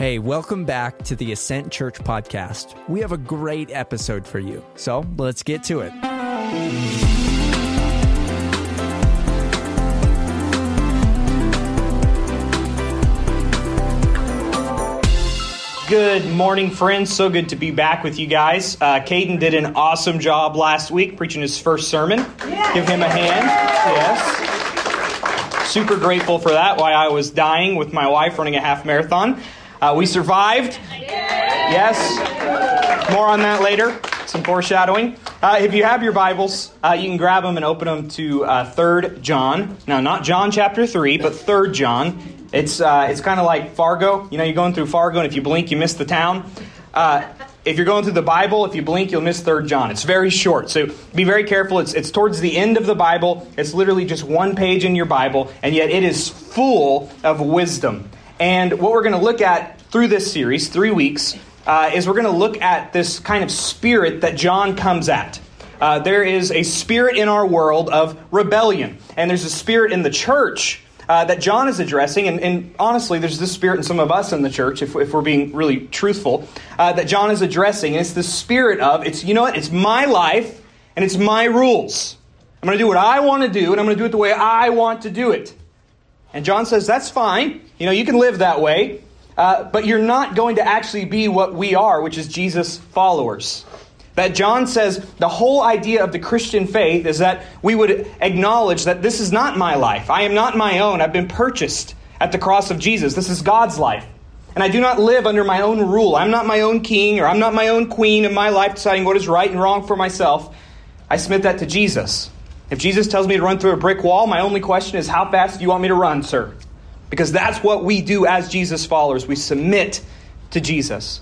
Hey, welcome back to the Ascent Church podcast. We have a great episode for you. So let's get to it. Good morning, friends. So good to be back with you guys. Uh, Caden did an awesome job last week preaching his first sermon. Give him a hand. Yes. Super grateful for that. Why I was dying with my wife running a half marathon. Uh, we survived. Yes. More on that later. Some foreshadowing. Uh, if you have your Bibles, uh, you can grab them and open them to uh, Third John. Now, not John chapter 3, but Third John. It's, uh, it's kind of like Fargo. You know, you're going through Fargo, and if you blink, you miss the town. Uh, if you're going through the Bible, if you blink, you'll miss Third John. It's very short, so be very careful. It's, it's towards the end of the Bible. It's literally just one page in your Bible, and yet it is full of wisdom. And what we're going to look at through this series, three weeks, uh, is we're going to look at this kind of spirit that John comes at. Uh, there is a spirit in our world of rebellion, and there's a spirit in the church uh, that John is addressing, and, and, honestly, there's this spirit in some of us in the church, if, if we're being really truthful, uh, that John is addressing. And it's the spirit of, it's, you know what, it's my life, and it's my rules. I'm going to do what I want to do, and I'm going to do it the way I want to do it. And John says, that's fine. You know, you can live that way, uh, but you're not going to actually be what we are, which is Jesus' followers. That John says the whole idea of the Christian faith is that we would acknowledge that this is not my life. I am not my own. I've been purchased at the cross of Jesus. This is God's life. And I do not live under my own rule. I'm not my own king or I'm not my own queen in my life deciding what is right and wrong for myself. I submit that to Jesus. If Jesus tells me to run through a brick wall, my only question is, How fast do you want me to run, sir? Because that's what we do as Jesus followers. We submit to Jesus.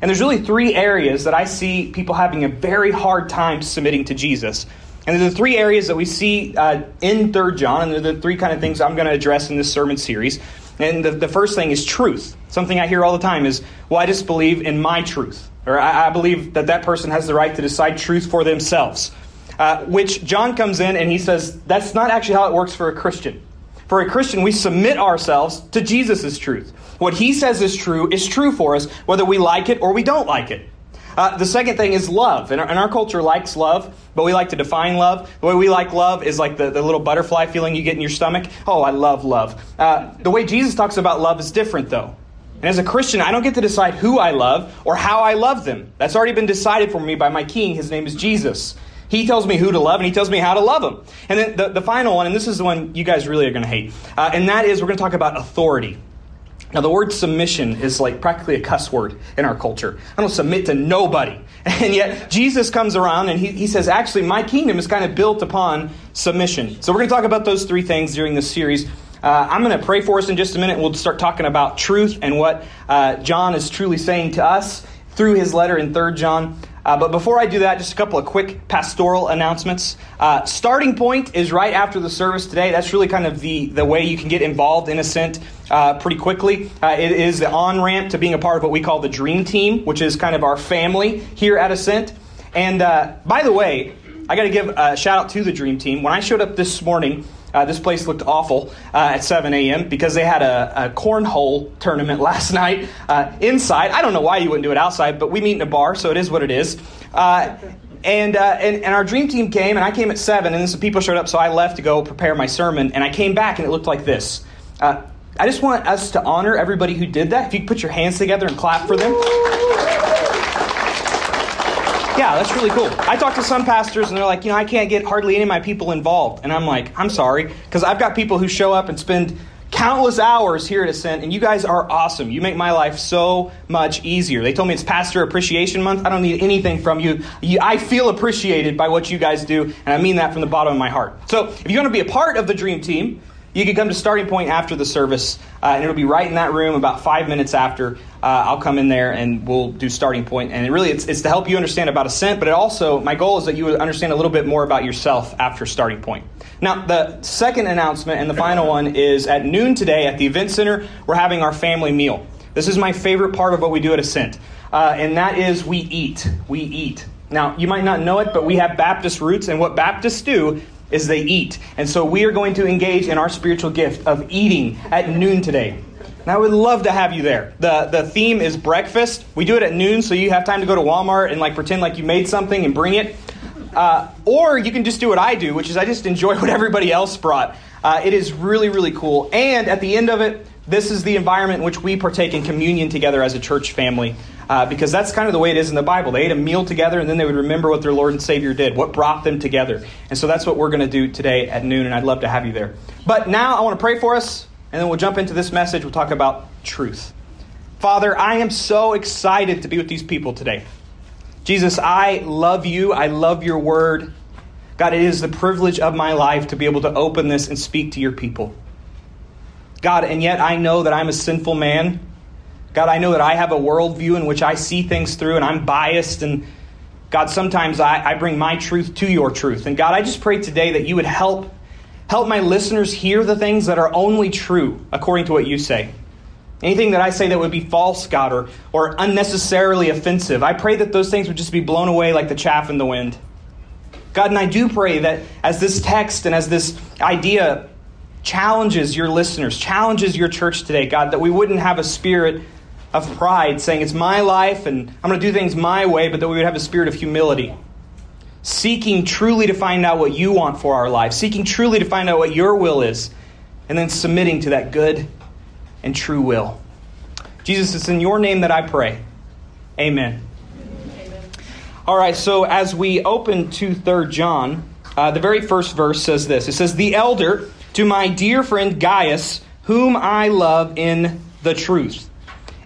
And there's really three areas that I see people having a very hard time submitting to Jesus. And they're the three areas that we see uh, in 3 John, and they're the three kind of things I'm going to address in this sermon series. And the, the first thing is truth. Something I hear all the time is, well, I just believe in my truth. Or I, I believe that that person has the right to decide truth for themselves. Uh, which John comes in and he says, that's not actually how it works for a Christian. For a Christian, we submit ourselves to Jesus' truth. What he says is true is true for us, whether we like it or we don't like it. Uh, the second thing is love. And our, and our, culture likes love, but we like to define love. The way we like love is like the, the little butterfly feeling you get in your stomach. Oh, I love love. Uh, the way Jesus talks about love is different, though. And as a Christian, I don't get to decide who I love or how I love them. That's already been decided for me by my king. His name is Jesus. He tells me who to love and he tells me how to love them. And then the, the final one, and this is the one you guys really are going to hate, uh, and that is we're going to talk about authority. Now, the word submission is like practically a cuss word in our culture. I don't submit to nobody. And yet, Jesus comes around and he, he says, actually, my kingdom is kind of built upon submission. So, we're going to talk about those three things during this series. Uh, I'm going to pray for us in just a minute. We'll start talking about truth and what uh, John is truly saying to us through his letter in 3 John. Uh, but before I do that, just a couple of quick pastoral announcements. Uh, starting point is right after the service today. That's really kind of the, the way you can get involved in Ascent uh, pretty quickly. Uh, it is the on ramp to being a part of what we call the Dream Team, which is kind of our family here at Ascent. And uh, by the way, I got to give a shout out to the Dream Team. When I showed up this morning, uh, this place looked awful uh, at 7 a.m. because they had a, a cornhole tournament last night uh, inside. I don't know why you wouldn't do it outside, but we meet in a bar, so it is what it is. Uh, and, uh, and, and our dream team came, and I came at 7, and some people showed up, so I left to go prepare my sermon, and I came back, and it looked like this. Uh, I just want us to honor everybody who did that. If you could put your hands together and clap for them. Yeah, that's really cool. I talk to some pastors and they're like, you know, I can't get hardly any of my people involved. And I'm like, I'm sorry, because I've got people who show up and spend countless hours here at Ascent, and you guys are awesome. You make my life so much easier. They told me it's Pastor Appreciation Month. I don't need anything from you. I feel appreciated by what you guys do, and I mean that from the bottom of my heart. So if you're going to be a part of the Dream Team, you can come to Starting Point after the service, uh, and it'll be right in that room about five minutes after. Uh, I'll come in there and we'll do Starting Point. And really, it's, it's to help you understand about Ascent, but it also, my goal is that you would understand a little bit more about yourself after Starting Point. Now, the second announcement and the final one is at noon today at the Event Center, we're having our family meal. This is my favorite part of what we do at Ascent, uh, and that is we eat. We eat. Now, you might not know it, but we have Baptist roots, and what Baptists do is they eat. And so we are going to engage in our spiritual gift of eating at noon today. And I would love to have you there. The, the theme is breakfast. We do it at noon, so you have time to go to Walmart and like pretend like you made something and bring it. Uh, or you can just do what I do, which is I just enjoy what everybody else brought. Uh, it is really, really cool. And at the end of it, this is the environment in which we partake in communion together as a church family. Uh, because that's kind of the way it is in the Bible. They ate a meal together and then they would remember what their Lord and Savior did, what brought them together. And so that's what we're going to do today at noon, and I'd love to have you there. But now I want to pray for us, and then we'll jump into this message. We'll talk about truth. Father, I am so excited to be with these people today. Jesus, I love you. I love your word. God, it is the privilege of my life to be able to open this and speak to your people. God, and yet I know that I'm a sinful man. God, I know that I have a worldview in which I see things through and I'm biased. And God, sometimes I, I bring my truth to your truth. And God, I just pray today that you would help help my listeners hear the things that are only true according to what you say. Anything that I say that would be false, God, or, or unnecessarily offensive, I pray that those things would just be blown away like the chaff in the wind. God, and I do pray that as this text and as this idea challenges your listeners, challenges your church today, God, that we wouldn't have a spirit of pride saying it's my life and I'm going to do things my way, but that we would have a spirit of humility. Seeking truly to find out what you want for our life, seeking truly to find out what your will is, and then submitting to that good and true will. Jesus, it's in your name that I pray. Amen. Amen. All right, so as we open to 3 John, uh, the very first verse says this It says, The elder to my dear friend Gaius, whom I love in the truth.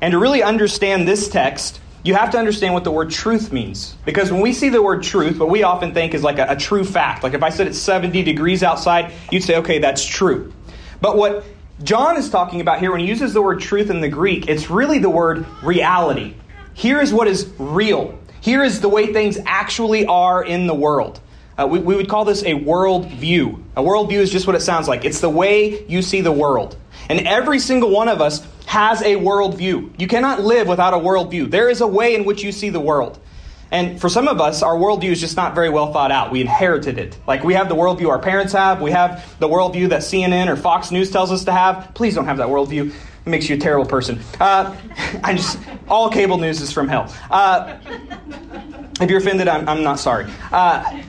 And to really understand this text, you have to understand what the word truth means. Because when we see the word truth, what we often think is like a, a, true fact. Like if I said it's 70 degrees outside, you'd say, okay, that's true. But what John is talking about here, when he uses the word truth in the Greek, it's really the word reality. Here is what is real. Here is the way things actually are in the world. Uh, we, we would call this a world view. A worldview is just what it sounds like. It's the way you see the world. And every single one of us has a worldview. You cannot live without a worldview. There is a way in which you see the world. And for some of us, our worldview is just not very well thought out. We inherited it. Like we have the worldview our parents have, we have the worldview that CNN or Fox News tells us to have. Please don't have that worldview. It makes you a terrible person. Uh, I just all cable news is from hell. Uh, if you're offended, I'm, I'm not sorry. Uh,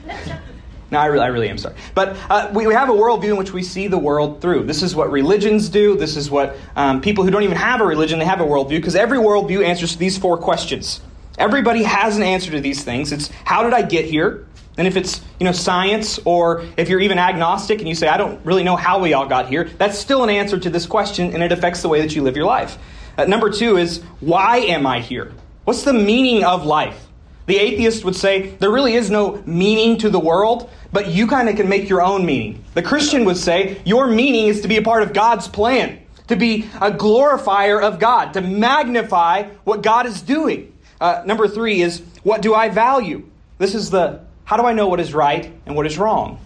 no, I really, I really am sorry. But uh, we, we have a worldview in which we see the world through. This is what religions do. This is what um, people who don't even have a religion, they have a worldview, because every worldview answers to these four questions. Everybody has an answer to these things. It's how did I get here? And if it's you know science, or if you're even agnostic and you say I don't really know how we all got here, that's still an answer to this question, and it affects the way that you live your life. Uh, number two is why am I here? What's the meaning of life? The atheist would say there really is no meaning to the world, but you kind of can make your own meaning. The Christian would say your meaning is to be a part of God's plan, to be a glorifier of God, to magnify what God is doing. Uh, number three is what do I value? This is the how do I know what is right and what is wrong?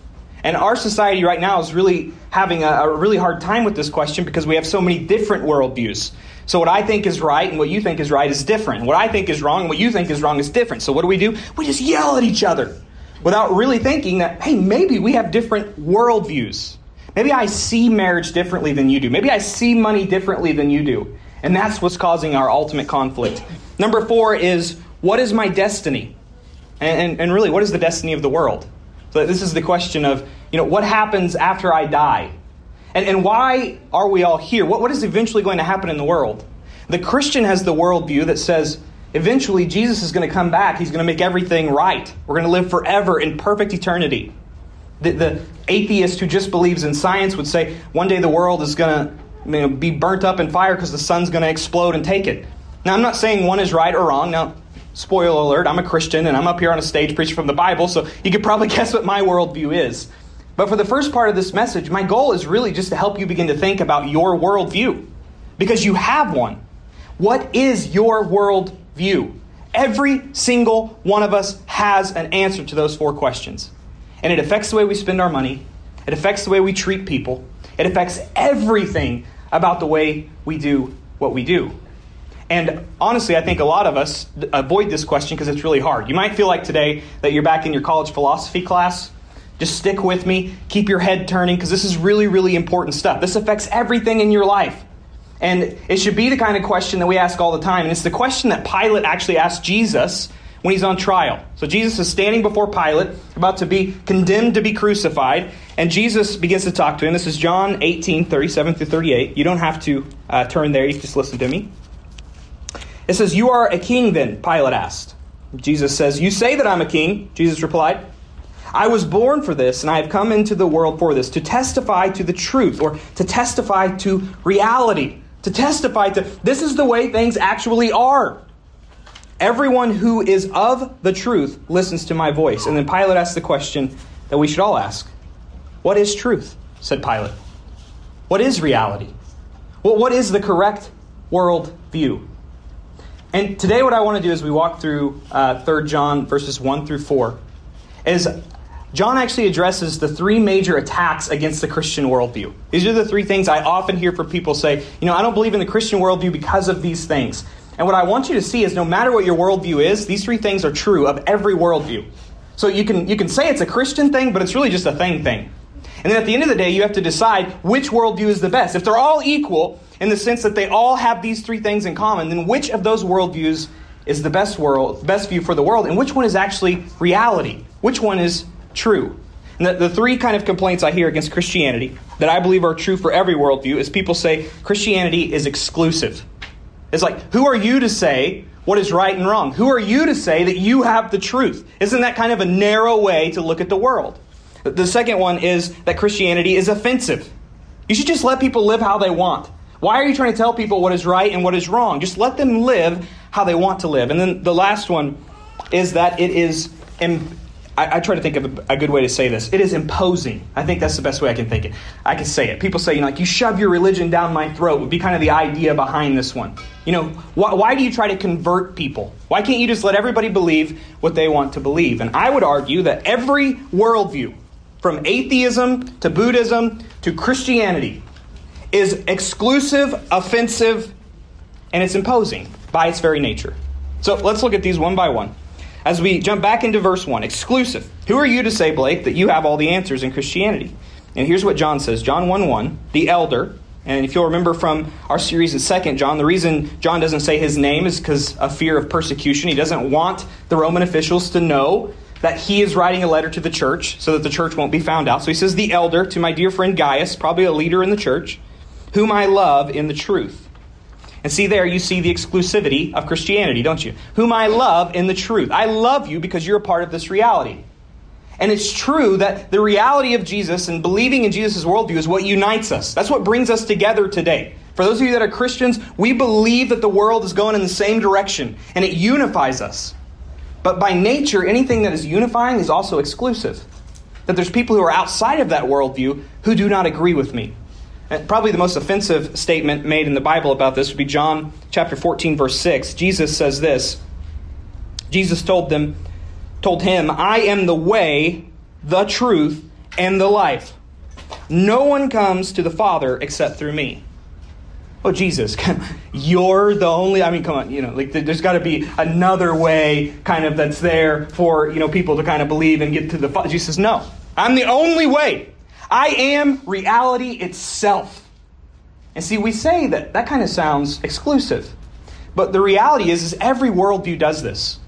And our society right now is really having a, a really hard time with this question because we have so many different worldviews. So what I think is right and what you think is right is different. What I think is wrong and what you think is wrong is different. So what do we do? We just yell at each other without really thinking that, hey, maybe we have different worldviews. Maybe I see marriage differently than you do. Maybe I see money differently than you do. And that's what's causing our ultimate conflict. Number four is what is my destiny? And, and, and really, what is the destiny of the world? So this is the question of, you know, what happens after I die? And, and why are we all here? What, what is eventually going to happen in the world? The Christian has the worldview that says eventually Jesus is going to come back. He's going to make everything right. We're going to live forever in perfect eternity. The, the atheist who just believes in science would say one day the world is going to you know, be burnt up in fire because the sun's going to explode and take it. Now, I'm not saying one is right or wrong. Now, spoiler alert, I'm a Christian and I'm up here on a stage preaching from the Bible, so you could probably guess what my worldview is. But for the first part of this message, my goal is really just to help you begin to think about your worldview because you have one. What is your worldview? Every single one of us has an answer to those four questions. And it affects the way we spend our money, it affects the way we treat people, it affects everything about the way we do what we do. And honestly, I think a lot of us avoid this question because it's really hard. You might feel like today that you're back in your college philosophy class just stick with me. Keep your head turning because this is really, really important stuff. This affects everything in your life. And it should be the kind of question that we ask all the time. And it's the question that Pilate actually asked Jesus when he's on trial. So Jesus is standing before Pilate, about to be condemned to be crucified. And Jesus begins to talk to him. This is John 18, 37 through 38. You don't have to uh, turn there, you just listen to me. It says, You are a king then, Pilate asked. Jesus says, You say that I'm a king, Jesus replied. I was born for this, and I have come into the world for this, to testify to the truth, or to testify to reality, to testify to this is the way things actually are. Everyone who is of the truth listens to my voice. And then Pilate asked the question that we should all ask What is truth? said Pilate. What is reality? Well, what is the correct world view? And today, what I want to do as we walk through uh, 3 John verses 1 through 4 is John actually addresses the three major attacks against the Christian worldview. These are the three things I often hear from people say, you know, I don't believe in the Christian worldview because of these things. And what I want you to see is no matter what your worldview is, these three things are true of every worldview. So you can, you can say it's a Christian thing, but it's really just a thing thing. And then at the end of the day, you have to decide which worldview is the best. If they're all equal, in the sense that they all have these three things in common, then which of those worldviews is the best world, best view for the world, and which one is actually reality? Which one is true? And the, the three kind of complaints I hear against Christianity that I believe are true for every worldview is people say Christianity is exclusive. It's like, who are you to say what is right and wrong? Who are you to say that you have the truth? Isn't that kind of a narrow way to look at the world? The second one is that Christianity is offensive. You should just let people live how they want. Why are you trying to tell people what is right and what is wrong? Just let them live how they want to live. And then the last one is that it is. I, I try to think of a, a, good way to say this. It is imposing. I think that's the best way I can think it. I can say it. People say, you know, like you shove your religion down my throat would be kind of the idea behind this one. You know, why, why do you try to convert people? Why can't you just let everybody believe what they want to believe? And I would argue that every worldview, from atheism to Buddhism to Christianity, is exclusive, offensive, and it's imposing by its very nature. So let's look at these one by one. As we jump back into verse 1, exclusive. Who are you to say, Blake, that you have all the answers in Christianity? And here's what John says John 1 1, the elder. And if you'll remember from our series in 2nd John, the reason John doesn't say his name is because of fear of persecution. He doesn't want the Roman officials to know that he is writing a letter to the church so that the church won't be found out. So he says, the elder to my dear friend Gaius, probably a leader in the church whom I love in the truth. And see, there you see the exclusivity of Christianity, don't you? Whom I love in the truth. I love you because you're a part of this reality. And it's true that the reality of Jesus and believing in Jesus' worldview is what unites us. That's what brings us together today. For those of you that are Christians, we believe that the world is going in the same direction, and it unifies us. But by nature, anything that is unifying is also exclusive. That there's people who are outside of that worldview who do not agree with me. Uh, probably the most offensive statement made in the Bible about this would be John chapter 14 verse 6. Jesus says this. Jesus told them told him, "I am the way, the truth, and the life. No one comes to the Father except through me." Oh Jesus, you're the only I mean come on, you know, like there's got to be another way kind of that's there for, you know, people to kind of believe and get to the Father. Jesus says, "No. I'm the only way. I am reality itself. And see, we say that that kind of sounds exclusive. But the reality is, is every worldview does this.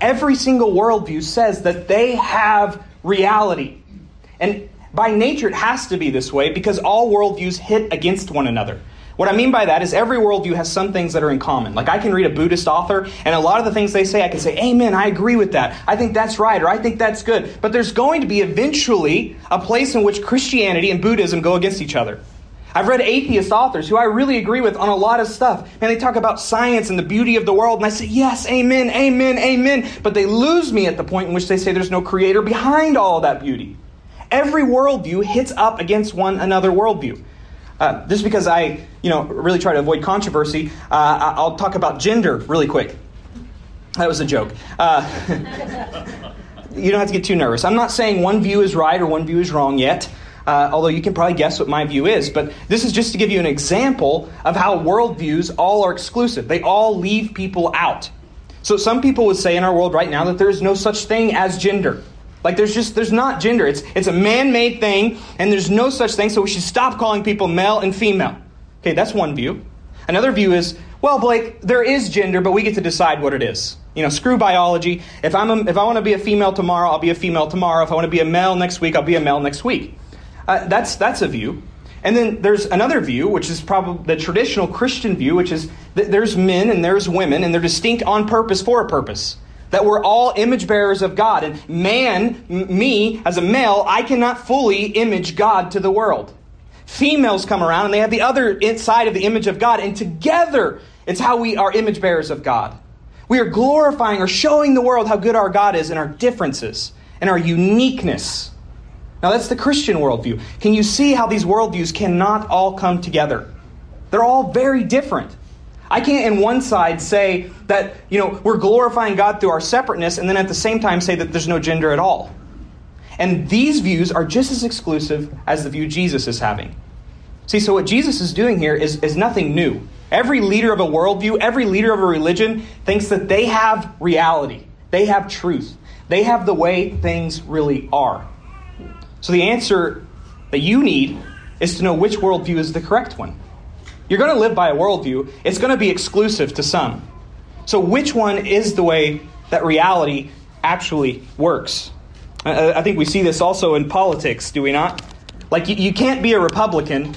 Every single worldview says that they have reality. And by nature, it has to be this way because all worldviews hit against one another. What I mean by that is every worldview has some things that are in common. Like I can read a Buddhist author, and a lot of the things they say, I can say, Amen, I agree with that. I think that's right, or I think that's good. But there's going to be eventually a place in which Christianity and Buddhism go against each other. I've read atheist authors who I really agree with on a lot of stuff. And they talk about science and the beauty of the world, and I say, yes, amen, amen, amen. But they lose me at the point in which they say there's no creator behind all that beauty. Every worldview hits up against one another worldview. Uh, just because I, you know, really try to avoid controversy, uh, I'll talk about gender really quick. That was a joke. Uh, you don't have to get too nervous. I'm not saying one view is right or one view is wrong yet. Uh, although you can probably guess what my view is. But this is just to give you an example of how worldviews all are exclusive. They all leave people out. So some people would say in our world right now that there is no such thing as gender. Like there's just there's not gender. It's it's a man-made thing, and there's no such thing. So we should stop calling people male and female. Okay, that's one view. Another view is, well, Blake, there is gender, but we get to decide what it is. You know, screw biology. If, I'm a, if I want to be a female tomorrow, I'll be a female tomorrow. If I want to be a male next week, I'll be a male next week. Uh, that's, that's a view. And then there's another view, which is probably the traditional Christian view, which is that there's men and there's women, and they're distinct on purpose for a purpose. That we're all image bearers of God. And man, m- me, as a male, I cannot fully image God to the world. Females come around and they have the other inside of the image of God, and together it's how we are image bearers of God. We are glorifying or showing the world how good our God is and our differences and our uniqueness. Now, that's the Christian worldview. Can you see how these worldviews cannot all come together? They're all very different. I can't, in one side, say that you know we're glorifying God through our separateness, and then at the same time say that there's no gender at all. And these views are just as exclusive as the view Jesus is having. See, so what Jesus is doing here is, is nothing new. Every leader of a worldview, every leader of a religion thinks that they have reality, they have truth, they have the way things really are. So the answer that you need is to know which worldview is the correct one. You're going to live by a worldview, it's going to be exclusive to some. So, which one is the way that reality actually works? I think we see this also in politics, do we not? Like, you, you can't be a Republican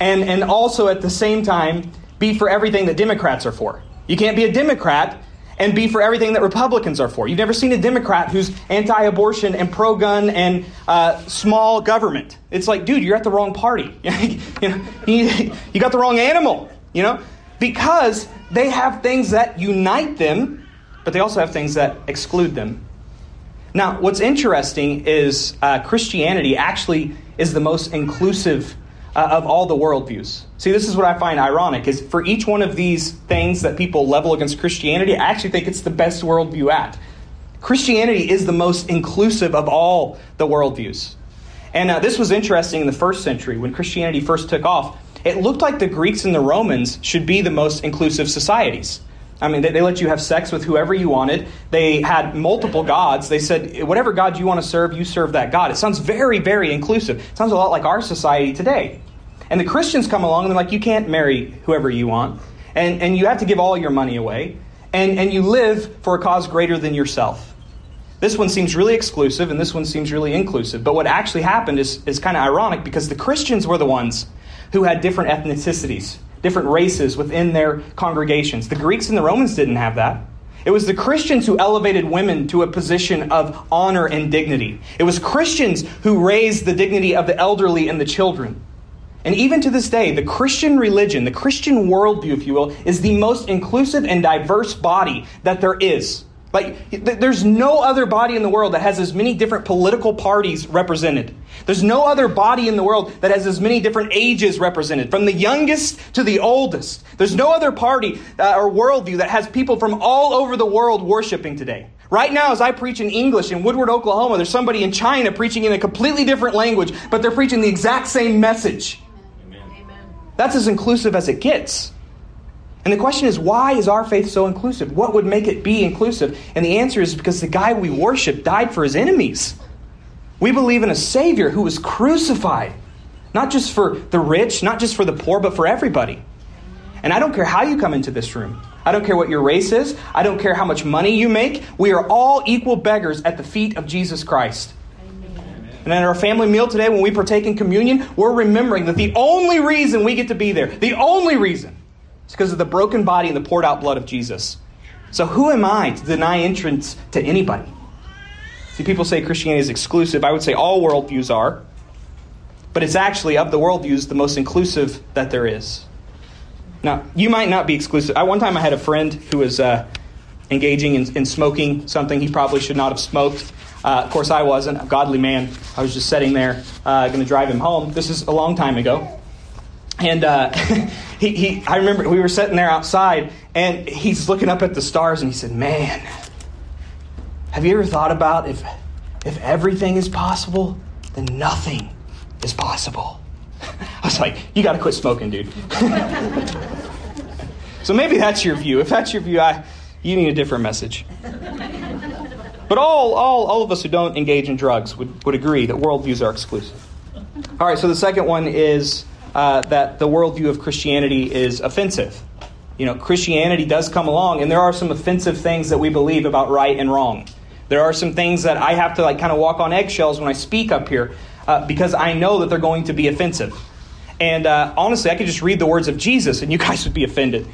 and, and also at the same time be for everything that Democrats are for. You can't be a Democrat and be for everything that Republicans are for. You've never seen a Democrat who's anti abortion and pro gun and uh, small government. It's like, dude, you're at the wrong party. you, know, you, got the wrong animal, you know? Because they have things that unite them, but they also have things that exclude them. Now, what's interesting is uh, Christianity actually is the most inclusive uh, of all the worldviews. See, this is what I find ironic is for each one of these things that people level against Christianity, I actually think it's the best worldview at. Christianity is the most inclusive of all the worldviews. And uh, this was interesting in the first century when Christianity first took off. It looked like the Greeks and the Romans should be the most inclusive societies. I mean, they, they, let you have sex with whoever you wanted. They had multiple gods. They said, whatever God you want to serve, you serve that God. It sounds very, very inclusive. It sounds a lot like our society today. And the Christians come along and they're like, you can't marry whoever you want. And, and you have to give all your money away. And, and you live for a cause greater than yourself. This one seems really exclusive and this one seems really inclusive. But what actually happened is, is kind of ironic because the Christians were the ones who had different ethnicities, different races within their congregations. The Greeks and the Romans didn't have that. It was the Christians who elevated women to a position of honor and dignity. It was Christians who raised the dignity of the elderly and the children. And even to this day, the Christian religion, the Christian worldview, if you will, is the most inclusive and diverse body that there is. Like, there's no other body in the world that has as many different political parties represented. There's no other body in the world that has as many different ages represented, from the youngest to the oldest. There's no other party uh, or worldview that has people from all over the world worshiping today. Right now, as I preach in English in Woodward, Oklahoma, there's somebody in China preaching in a completely different language, but they're preaching the exact same message. That's as inclusive as it gets. And the question is, why is our faith so inclusive? What would make it be inclusive? And the answer is because the guy we worship died for his enemies. We believe in a Savior who was crucified, not just for the rich, not just for the poor, but for everybody. And I don't care how you come into this room. I don't care what your race is. I don't care how much money you make. We are all equal beggars at the feet of Jesus Christ. And at our family meal today, when we partake in communion, we're remembering that the only reason we get to be there, the only reason, is because of the broken body and the poured out blood of Jesus. So who am I to deny entrance to anybody? See, people say Christianity is exclusive. I would say all worldviews are. But it's actually, of the worldviews, the most inclusive that there is. Now, you might not be exclusive. I, one time I had a friend who was uh, engaging in, in smoking something he probably should not have smoked. Uh, of course, I wasn't. A godly man. I was just sitting there, uh, going to drive him home. This is a long time ago. And uh, he, he, I remember we were sitting there outside, and he's looking up at the stars, and he said, Man, have you ever thought about if, if everything is possible, then nothing is possible? I was like, You got to quit smoking, dude. so maybe that's your view. If that's your view, I, you need a different message. But all, all, all of us who don't engage in drugs would, would agree that worldviews are exclusive. All right, so the second one is uh, that the worldview of Christianity is offensive. You know, Christianity does come along, and there are some offensive things that we believe about right and wrong. There are some things that I have to like kind of walk on eggshells when I speak up here uh, because I know that they're going to be offensive. And uh, honestly, I could just read the words of Jesus, and you guys would be offended.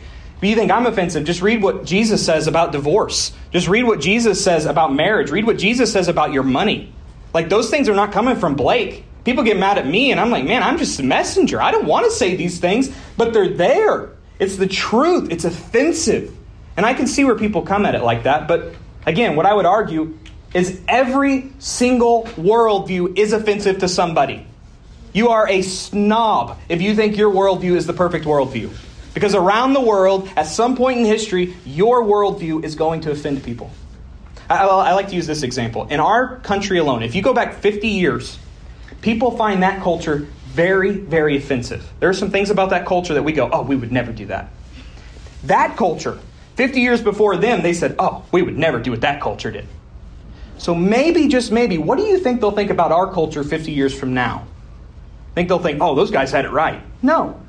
If you think I'm offensive, just read what Jesus says about divorce. Just read what Jesus says about marriage. Read what Jesus says about your money. Like those things are not coming from Blake. People get mad at me, and I'm like, man, I'm just a messenger. I don't want to say these things, but they're there. It's the truth. It's offensive. And I can see where people come at it like that. But again, what I would argue is every single worldview is offensive to somebody. You are a snob if you think your worldview is the perfect worldview. Because around the world, at some point in history, your worldview is going to offend people. I, I, like to use this example. In our country alone, if you go back 50 years, people find that culture very, very offensive. There are some things about that culture that we go, oh, we would never do that. That culture, 50 years before them, they said, oh, we would never do what that culture did. So maybe, just maybe, what do you think they'll think about our culture 50 years from now? Think they'll think, oh, those guys had it right. No.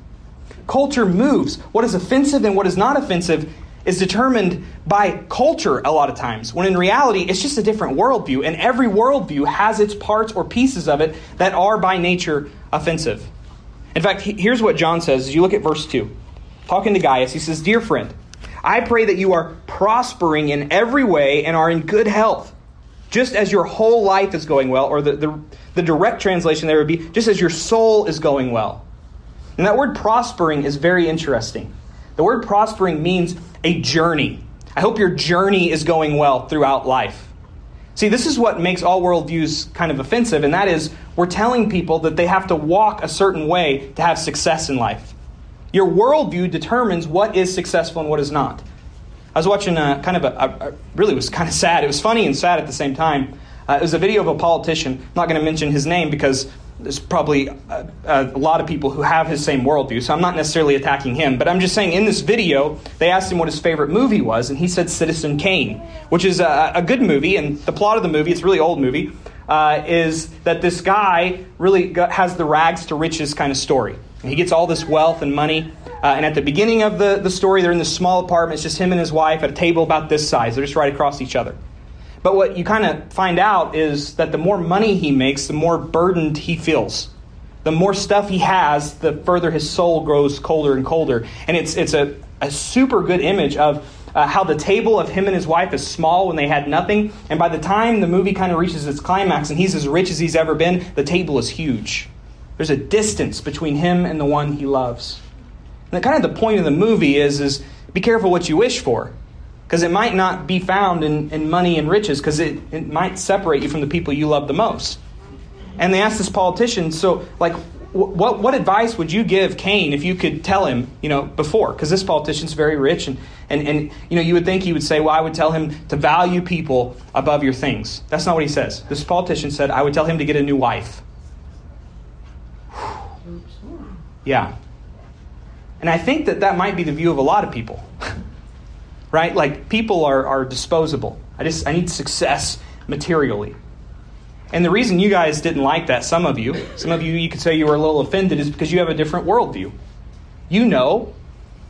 Culture moves. What is offensive and what is not offensive is determined by culture a lot of times, when in reality, it's just a different worldview. And every worldview has its parts or pieces of it that are by nature offensive. In fact, here's what John says as you look at verse 2. Talking to Gaius, he says, Dear friend, I pray that you are prospering in every way and are in good health, just as your whole life is going well, or the, the, the direct translation there would be, just as your soul is going well. And that word prospering is very interesting. The word prospering means a journey. I hope your journey is going well throughout life. See, this is what makes all worldviews kind of offensive, and that is we're telling people that they have to walk a certain way to have success in life. Your worldview determines what is successful and what is not. I was watching a, kind of a, a, a really was kind of sad. It was funny and sad at the same time. Uh, it was a video of a politician. I'm not going to mention his name because there's probably a, a, lot of people who have his same worldview, so I'm not necessarily attacking him. But I'm just saying, in this video, they asked him what his favorite movie was, and he said Citizen Kane, which is a, a good movie. And the plot of the movie, it's a really old movie, uh, is that this guy really got, has the rags to riches kind of story. And he gets all this wealth and money. Uh, and at the beginning of the, the story, they're in this small apartment. It's just him and his wife at a table about this size. They're just right across each other. But what you kind of find out is that the more money he makes, the more burdened he feels. The more stuff he has, the further his soul grows colder and colder. And it's, it's a, a super good image of uh, how the table of him and his wife is small when they had nothing. And by the time the movie kind of reaches its climax and he's as rich as he's ever been, the table is huge. There's a distance between him and the one he loves. And the, kind of the point of the movie is, is be careful what you wish for because it might not be found in, in money and riches because it, it might separate you from the people you love the most and they asked this politician so like what, what advice would you give Kane if you could tell him, you know, before? Because this politician's very rich, and, and, and, you know, you would think he would say, well, I would tell him to value people above your things. That's not what he says. This politician said, I would tell him to get a new wife. yeah. And I think that that might be the view of a lot of people. right? Like people are, are disposable. I just I need success materially. And the reason you guys didn't like that, some of you, some of you you could say you were a little offended, is because you have a different worldview. You know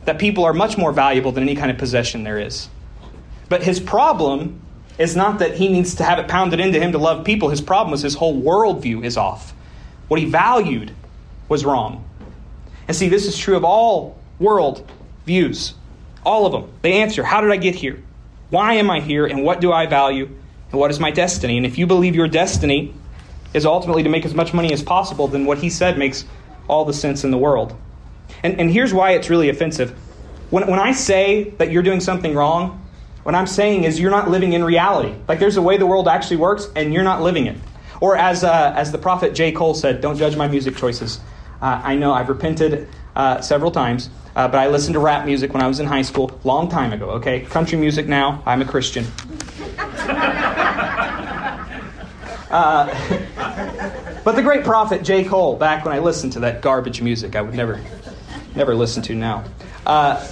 that people are much more valuable than any kind of possession there is. But his problem is not that he needs to have it pounded into him to love people. His problem is his whole worldview is off. What he valued was wrong. And see, this is true of all world views. All of them. They answer, How did I get here? Why am I here? And what do I value? And what is my destiny? And if you believe your destiny is ultimately to make as much money as possible, then what he said makes all the sense in the world. And, and here's why it's really offensive. When, when I say that you're doing something wrong, what I'm saying is you're not living in reality. Like there's a way the world actually works, and you're not living it. Or as, uh, as the prophet J. Cole said, don't judge my music choices. Uh, I know I've repented uh, several times, uh, but I listened to rap music when I was in high school, long time ago, okay? Country music now, I'm a Christian. Uh, but the great prophet J. Cole, back when I listened to that garbage music, I would never, never listen to now. Uh,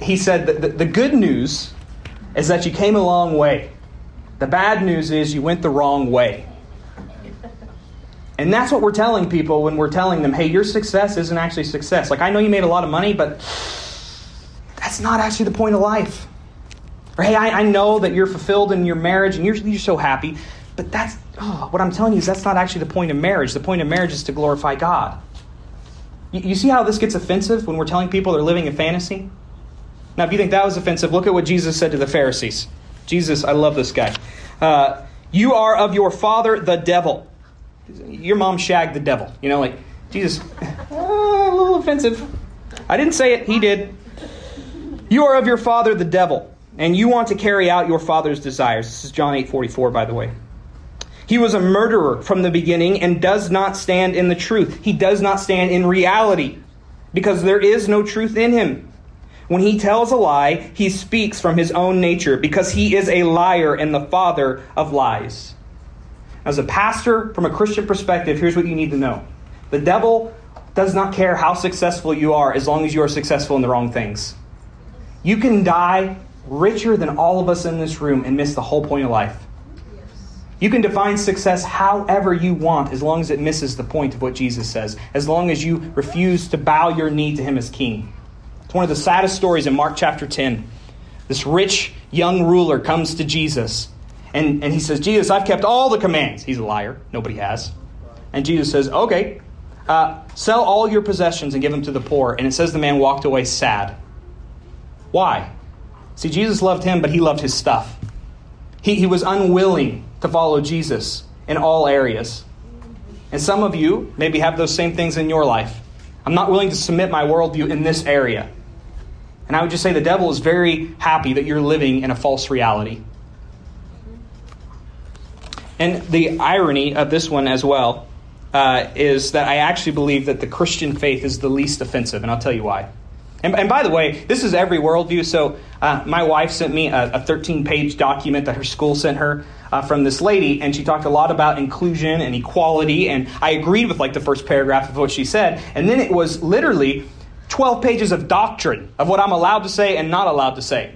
he said that the, the good news is that you came a long way. The bad news is you went the wrong way. And that's what we're telling people when we're telling them, hey, your success isn't actually success. Like, I know you made a lot of money, but that's not actually the point of life. Or, hey, I, I know that you're fulfilled in your marriage and you're, you're so happy, but that's oh, what I'm telling you is that's not actually the point of marriage. The point of marriage is to glorify God. You, you see how this gets offensive when we're telling people they're living a fantasy? Now, if you think that was offensive, look at what Jesus said to the Pharisees. Jesus, I love this guy. Uh, you are of your father, the devil. Your mom shagged the devil. You know, like, Jesus, uh, a little offensive. I didn't say it, he did. You are of your father, the devil, and you want to carry out your father's desires. This is John 8 44, by the way. He was a murderer from the beginning and does not stand in the truth. He does not stand in reality because there is no truth in him. When he tells a lie, he speaks from his own nature because he is a liar and the father of lies. As a pastor, from a Christian perspective, here's what you need to know the devil does not care how successful you are as long as you are successful in the wrong things. You can die richer than all of us in this room and miss the whole point of life. You can define success however you want as long as it misses the point of what Jesus says, as long as you refuse to bow your knee to him as king. It's one of the saddest stories in Mark chapter 10. This rich young ruler comes to Jesus and, and he says, Jesus, I've kept all the commands. He's a liar. Nobody has. And Jesus says, Okay, uh, sell all your possessions and give them to the poor. And it says the man walked away sad. Why? See, Jesus loved him, but he loved his stuff. He, he was unwilling to follow Jesus in all areas. And some of you maybe have those same things in your life. I'm not willing to submit my worldview in this area. And I would just say the devil is very happy that you're living in a false reality. And the irony of this one as well uh, is that I actually believe that the Christian faith is the least offensive, and I'll tell you why. And, and by the way, this is every worldview. So uh, my wife sent me a 13 page document that her school sent her uh, from this lady, and she talked a lot about inclusion and equality. And I agreed with like the first paragraph of what she said. And then it was literally 12 pages of doctrine of what I'm allowed to say and not allowed to say.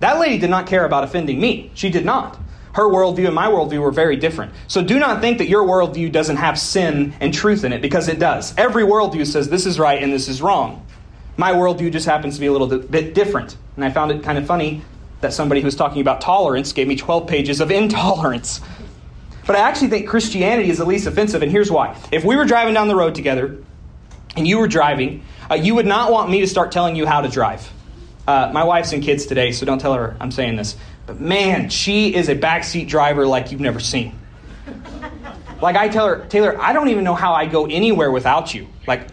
That lady did not care about offending me. She did not. Her worldview and my worldview were very different. So do not think that your worldview doesn't have sin and truth in it, because it does. Every worldview says this is right and this is wrong. My worldview just happens to be a little bit different. And I found it kind of funny that somebody who was talking about tolerance gave me 12 pages of intolerance. But I actually think Christianity is the least offensive, and here's why. If we were driving down the road together, and you were driving, uh, you would not want me to start telling you how to drive. Uh, my wife's in kids today, so don't tell her I'm saying this. But man, she is a backseat driver like you've never seen. Like I tell her, Taylor, I don't even know how I go anywhere without you. Like,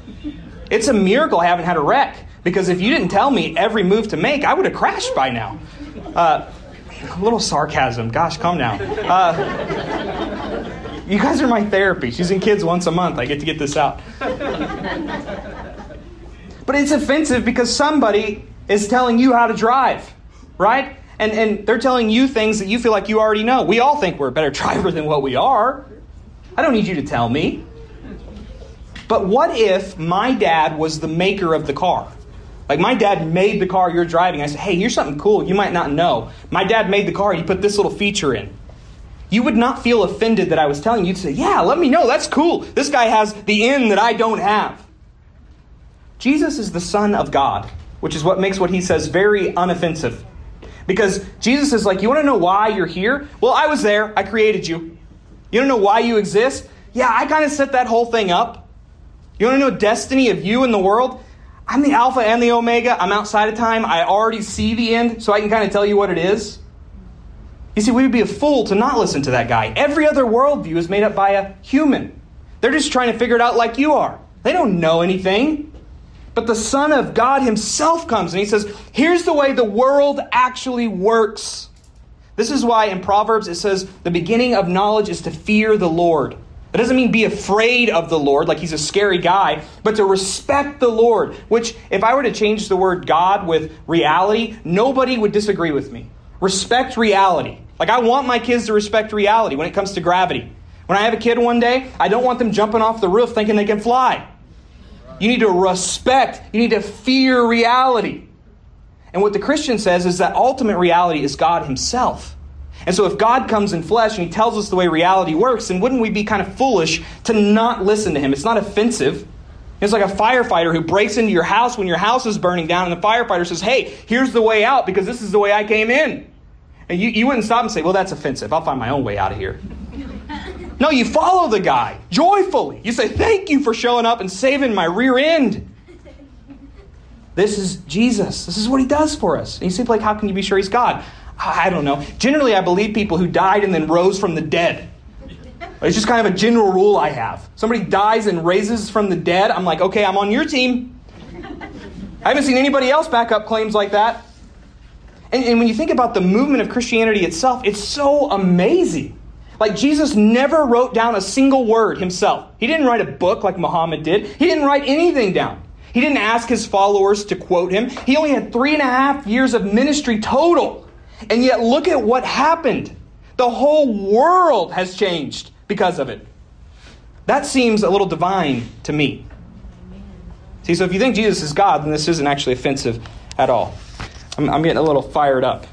it's a miracle I haven't had a wreck. Because if you didn't tell me every move to make, I would have crashed by now. Uh, a little sarcasm. Gosh, come now. Uh, you guys are my therapy. She's in kids once a month. I get to get this out. But it's offensive because somebody is telling you how to drive, right? And, and they're telling you things that you feel like you already know. We all think we're a better driver than what we are. I don't need you to tell me. But what if my dad was the maker of the car? Like my dad made the car you're driving. I said, hey, here's something cool you might not know. My dad made the car, he put this little feature in. You would not feel offended that I was telling you. You'd say, yeah, let me know. That's cool. This guy has the in that I don't have. Jesus is the Son of God, which is what makes what he says very unoffensive. Because Jesus is like, you want to know why you're here? Well, I was there. I created you. You don't know why you exist? Yeah, I kind of set that whole thing up. You want to know destiny of you in the world? I'm the Alpha and the Omega. I'm outside of time. I already see the end, so I can kind of tell you what it is. You see, we would be a fool to not listen to that guy. Every other worldview is made up by a human. They're just trying to figure it out like you are. They don't know anything. But the Son of God Himself comes and He says, Here's the way the world actually works. This is why in Proverbs it says, The beginning of knowledge is to fear the Lord. That doesn't mean be afraid of the Lord, like he's a scary guy, but to respect the Lord, which, if I were to change the word God with reality, nobody would disagree with me. Respect reality. Like, I want my kids to respect reality when it comes to gravity. When I have a kid one day, I don't want them jumping off the roof thinking they can fly. You need to respect, you need to fear reality. And what the Christian says is that ultimate reality is God Himself. And so, if God comes in flesh and He tells us the way reality works, then wouldn't we be kind of foolish to not listen to Him? It's not offensive. It's like a firefighter who breaks into your house when your house is burning down, and the firefighter says, Hey, here's the way out because this is the way I came in. And you, you wouldn't stop and say, Well, that's offensive. I'll find my own way out of here. No, you follow the guy joyfully. You say, Thank you for showing up and saving my rear end. This is Jesus. This is what he does for us. And you say, like, how can you be sure he's God? I don't know. Generally, I believe people who died and then rose from the dead. It's just kind of a general rule I have. Somebody dies and raises from the dead, I'm like, okay, I'm on your team. I haven't seen anybody else back up claims like that. And, and when you think about the movement of Christianity itself, it's so amazing. Like Jesus never wrote down a single word himself. He didn't write a book like Muhammad did. He didn't write anything down. He didn't ask his followers to quote him. He only had three and a half years of ministry total. And yet, look at what happened. The whole world has changed because of it. That seems a little divine to me. See, so if you think Jesus is God, then this isn't actually offensive at all. I'm, I'm getting a little fired up.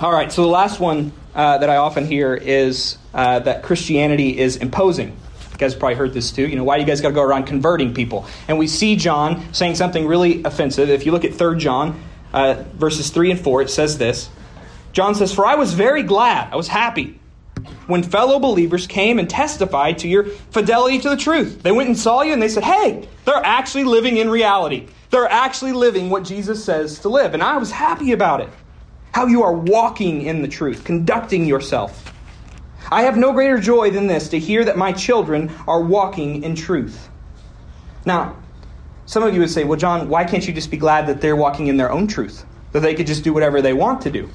All right, so the last one uh, that I often hear is uh, that Christianity is imposing. You guys probably heard this too. You know, why do you guys got to go around converting people? And we see John saying something really offensive. If you look at 3 John, uh, verses 3 and 4, it says this John says, For I was very glad, I was happy, when fellow believers came and testified to your fidelity to the truth. They went and saw you and they said, Hey, they're actually living in reality. They're actually living what Jesus says to live. And I was happy about it. How you are walking in the truth, conducting yourself. I have no greater joy than this to hear that my children are walking in truth. Now, some of you would say, well, John, why can't you just be glad that they're walking in their own truth? That they could just do whatever they want to do?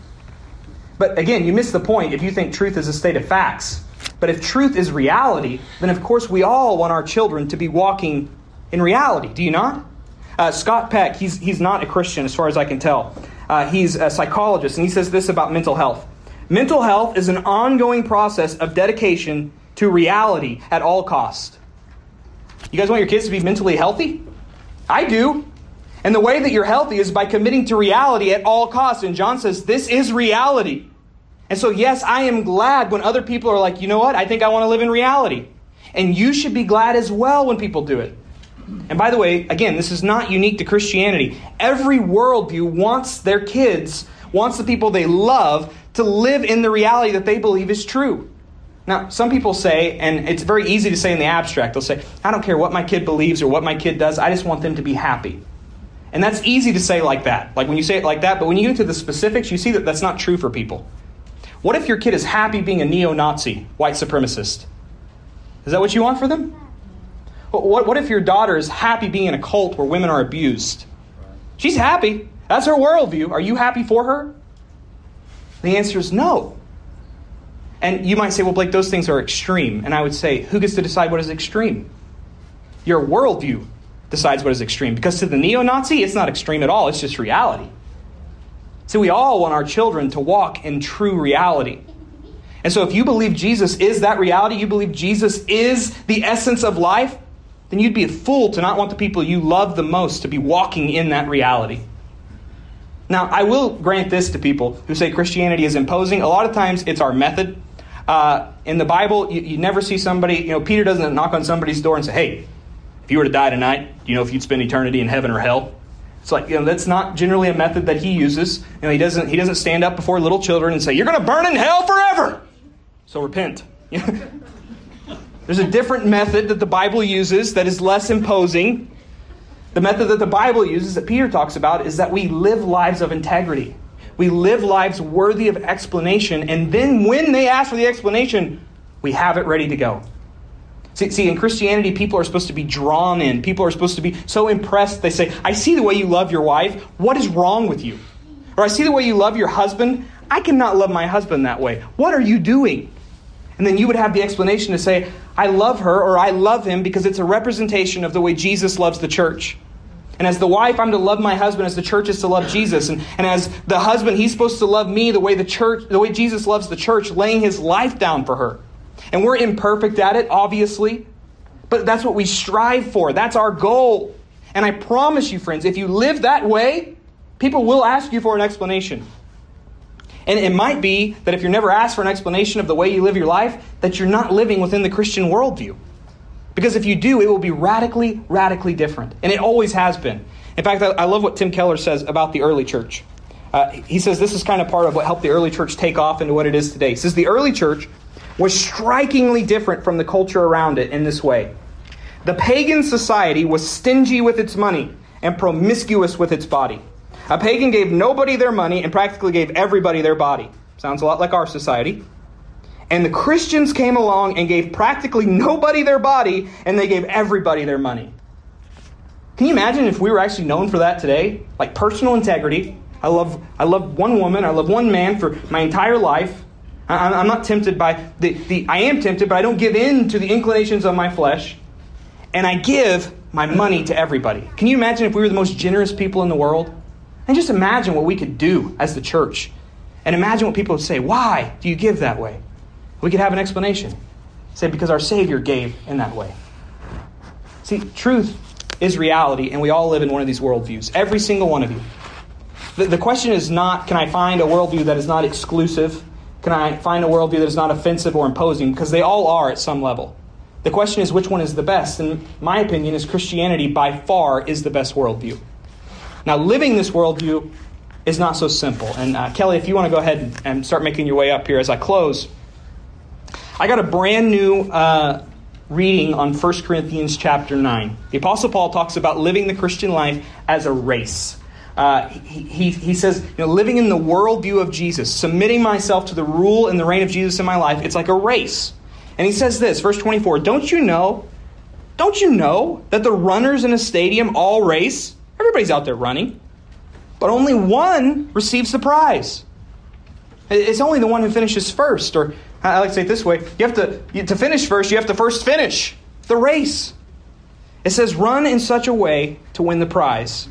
But again, you miss the point if you think truth is a state of facts. But if truth is reality, then of course we all want our children to be walking in reality. Do you not? Uh, Scott Peck, he's, he's not a Christian as far as I can tell. Uh, he's a psychologist, and he says this about mental health Mental health is an ongoing process of dedication to reality at all cost. You guys want your kids to be mentally healthy? I do. And the way that you're healthy is by committing to reality at all costs. And John says, This is reality. And so, yes, I am glad when other people are like, you know what? I think I want to live in reality. And you should be glad as well when people do it. And by the way, again, this is not unique to Christianity. Every worldview wants their kids, wants the people they love to live in the reality that they believe is true. Now, some people say, and it's very easy to say in the abstract, they'll say, I don't care what my kid believes or what my kid does, I just want them to be happy. And that's easy to say like that, like when you say it like that, but when you get into the specifics, you see that that's not true for people. What if your kid is happy being a neo Nazi, white supremacist? Is that what you want for them? What, what if your daughter is happy being in a cult where women are abused? She's happy. That's her worldview. Are you happy for her? The answer is no. And you might say, well, Blake, those things are extreme. And I would say, who gets to decide what is extreme? Your worldview decides what is extreme. Because to the neo Nazi, it's not extreme at all, it's just reality. So we all want our children to walk in true reality. And so if you believe Jesus is that reality, you believe Jesus is the essence of life, then you'd be a fool to not want the people you love the most to be walking in that reality. Now, I will grant this to people who say Christianity is imposing. A lot of times it's our method. Uh, in the Bible, you, you, never see somebody, you know, Peter doesn't knock on somebody's door and say, hey, if you were to die tonight, do you know if you'd spend eternity in heaven or hell? It's like, you know, that's not generally a method that he uses. You know, he doesn't, he doesn't stand up before little children and say, you're going to burn in hell forever. So repent. There's a different method that the Bible uses that is less imposing. The method that the Bible uses, that Peter talks about, is that we live lives of integrity. We live lives worthy of explanation, and then when they ask for the explanation, we have it ready to go. See, see, in Christianity, people are supposed to be drawn in. People are supposed to be so impressed. They say, I see the way you love your wife. What is wrong with you? Or I see the way you love your husband. I cannot love my husband that way. What are you doing? And then you would have the explanation to say, I love her or I love him because it's a representation of the way Jesus loves the church. And as the wife, I'm to love my husband as the church is to love Jesus. And, and as the husband, he's supposed to love me the way the church, the way Jesus loves the church, laying his life down for her. And we're imperfect at it, obviously. But that's what we strive for. That's our goal. And I promise you, friends, if you live that way, people will ask you for an explanation. And it might be that if you're never asked for an explanation of the way you live your life, that you're not living within the Christian worldview. Because if you do, it will be radically, radically different. And it always has been. In fact, I love what Tim Keller says about the early church. Uh, he says this is kind of part of what helped the early church take off into what it is today. He says the early church was strikingly different from the culture around it in this way. The pagan society was stingy with its money and promiscuous with its body. A pagan gave nobody their money and practically gave everybody their body. Sounds a lot like our society. And the Christians came along and gave practically nobody their body and they gave everybody their money. Can you imagine if we were actually known for that today? Like personal integrity. I love, I love one woman, I love one man for my entire life. I'm not tempted by the, the, I am tempted, but I don't give in to the inclinations of my flesh. And I give my money to everybody. Can you imagine if we were the most generous people in the world? And just imagine what we could do as the church. And imagine what people would say. Why do you give that way? We could have an explanation. Say, because our Savior gave in that way. See, truth is reality, and we all live in one of these worldviews. Every single one of you. The, the question is not, can I find a worldview that is not exclusive? Can I find a worldview that is not offensive or imposing? Because they all are at some level. The question is, which one is the best? And my opinion is Christianity by far is the best worldview. Now, living this worldview is not so simple. And uh, Kelly, if you want to go ahead and, start making your way up here as I close, I got a brand new uh, reading on 1 Corinthians chapter 9. The Apostle Paul talks about living the Christian life as a race. Uh, he, he, he, says, you know, living in the worldview of Jesus, submitting myself to the rule and the reign of Jesus in my life, it's like a race. And he says this, verse 24, don't you know, don't you know that the runners in a stadium all race? Everybody's out there running. But only one receives the prize. It's only the one who finishes first. Or I like to say it this way you have to, to finish first, you have to first finish the race. It says, run in such a way to win the prize.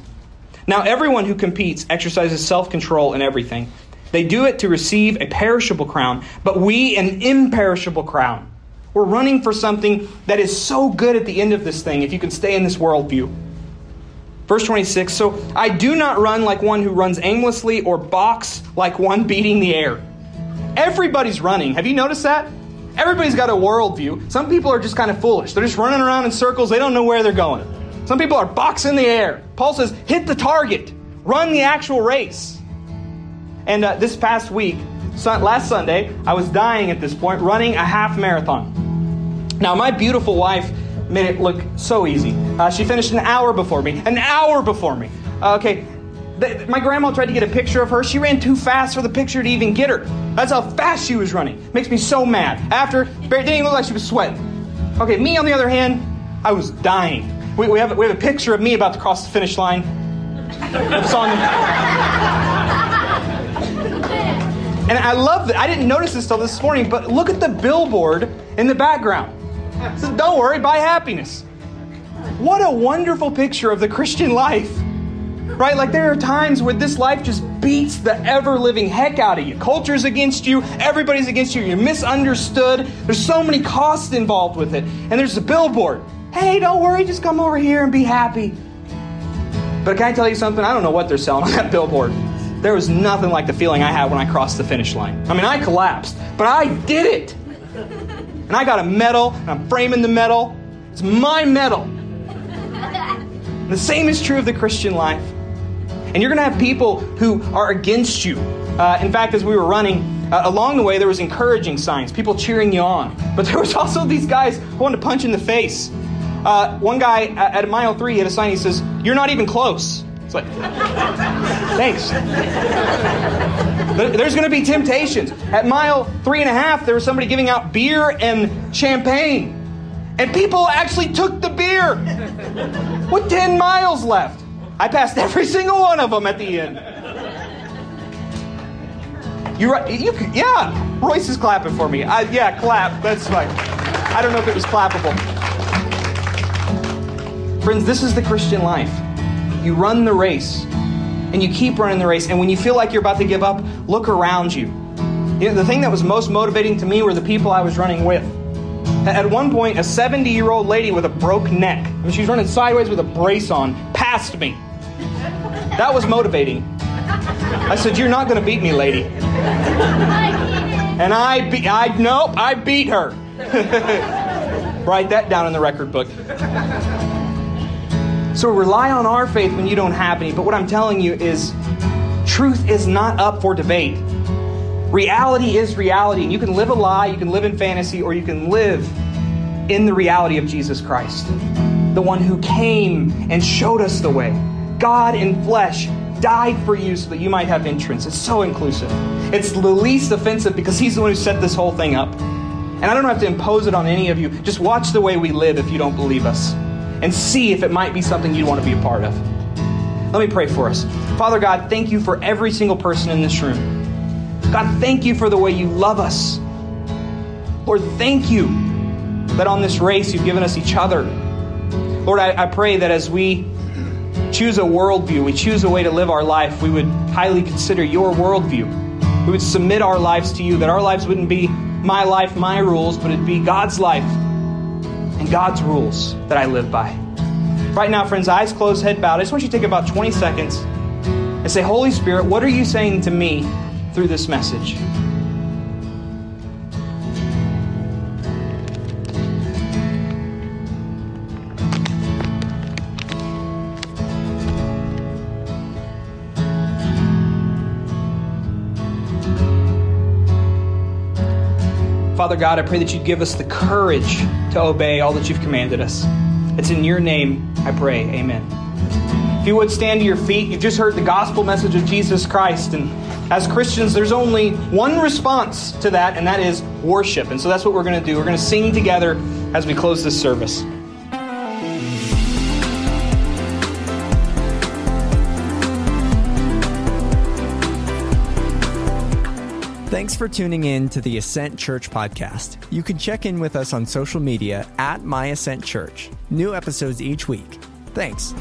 Now, everyone who competes exercises self control in everything. They do it to receive a perishable crown, but we an imperishable crown. We're running for something that is so good at the end of this thing if you can stay in this worldview. Verse 26 So I do not run like one who runs aimlessly or box like one beating the air. Everybody's running. Have you noticed that? Everybody's got a worldview. Some people are just kind of foolish. They're just running around in circles. They don't know where they're going. Some people are boxing the air. Paul says, hit the target, run the actual race. And uh, this past week, last Sunday, I was dying at this point, running a half marathon. Now, my beautiful wife made it look so easy. Uh, she finished an hour before me. An hour before me. Uh, okay, my grandma tried to get a picture of her. She ran too fast for the picture to even get her. That's how fast she was running. Makes me so mad. After, didn't even look like she was sweating. Okay, me on the other hand, I was dying. We, we, have, we have a picture of me about to cross the finish line. And I love that. I didn't notice this till this morning, but look at the billboard in the background. Says, Don't worry, buy happiness. What a wonderful picture of the Christian life. Right? Like there are times where this life just beats the ever living heck out of you. Culture's against you, everybody's against you, you're misunderstood. There's so many costs involved with it. And there's a billboard. Hey, don't worry, just come over here and be happy. But can I tell you something? I don't know what they're selling on that billboard. There was nothing like the feeling I had when I crossed the finish line. I mean, I collapsed, but I did it. And I got a medal, and I'm framing the medal. It's my medal. the same is true of the Christian life. And you're going to have people who are against you. Uh, in fact, as we were running, uh, along the way, there was encouraging signs, people cheering you on. But there was also these guys who wanted to punch in the face. Uh, one guy at, mile three had a sign. He says, "You're not even close." It's like, thanks. There's going to be temptations. At mile three and a half, there was somebody giving out beer and champagne, and people actually took the beer. With ten miles left, I passed every single one of them at the end. You, you, yeah. Royce is clapping for me. I, yeah, clap. That's fine. I don't know if it was clappable. Friends, this is the Christian life. You run the race, and you keep running the race. And when you feel like you're about to give up, look around you. You know, the thing that was most motivating to me were the people I was running with. At one point, a 70 year old lady with a broke neck, I mean, she was running sideways with a brace on, passed me. That was motivating. I said, You're not going to beat me, lady. And I beat, I, nope, I beat her. Write that down in the record book. So rely on our faith when you don't have any. But what I'm telling you is truth is not up for debate. Reality is reality. And you can live a lie, you can live in fantasy, or you can live in the reality of Jesus Christ, the one who came and showed us the way. God in flesh died for you so that you might have entrance. It's so inclusive. It's the least offensive because he's the one who set this whole thing up. And I don't have to impose it on any of you. Just watch the way we live if you don't believe us and see if it might be something you'd want to be a part of. Let me pray for us. Father God, thank you for every single person in this room. God, thank you for the way you love us. Lord, thank you that on this race you've given us each other. Lord, I, I pray that as we choose a worldview, we choose a way to live our life, we would highly consider your worldview. We would submit our lives to you, that our lives wouldn't be my life, my rules, but it'd be God's life and God's rules that I live by. Right now, friends, eyes closed, head bowed. I just want you to take about 20 seconds and say, Holy Spirit, what are you saying to me through this message? Father God, I pray that you'd give us the courage to obey all that you've commanded us. It's in your name I pray. Amen. If you would stand to your feet, you've just heard the gospel message of Jesus Christ. And as Christians, there's only one response to that, and that is worship. And so that's what we're going to do. We're going to sing together as we close this service. Thanks for tuning in to the Ascent Church podcast. You can check in with us on social media at My Ascent Church. New episodes each week. Thanks.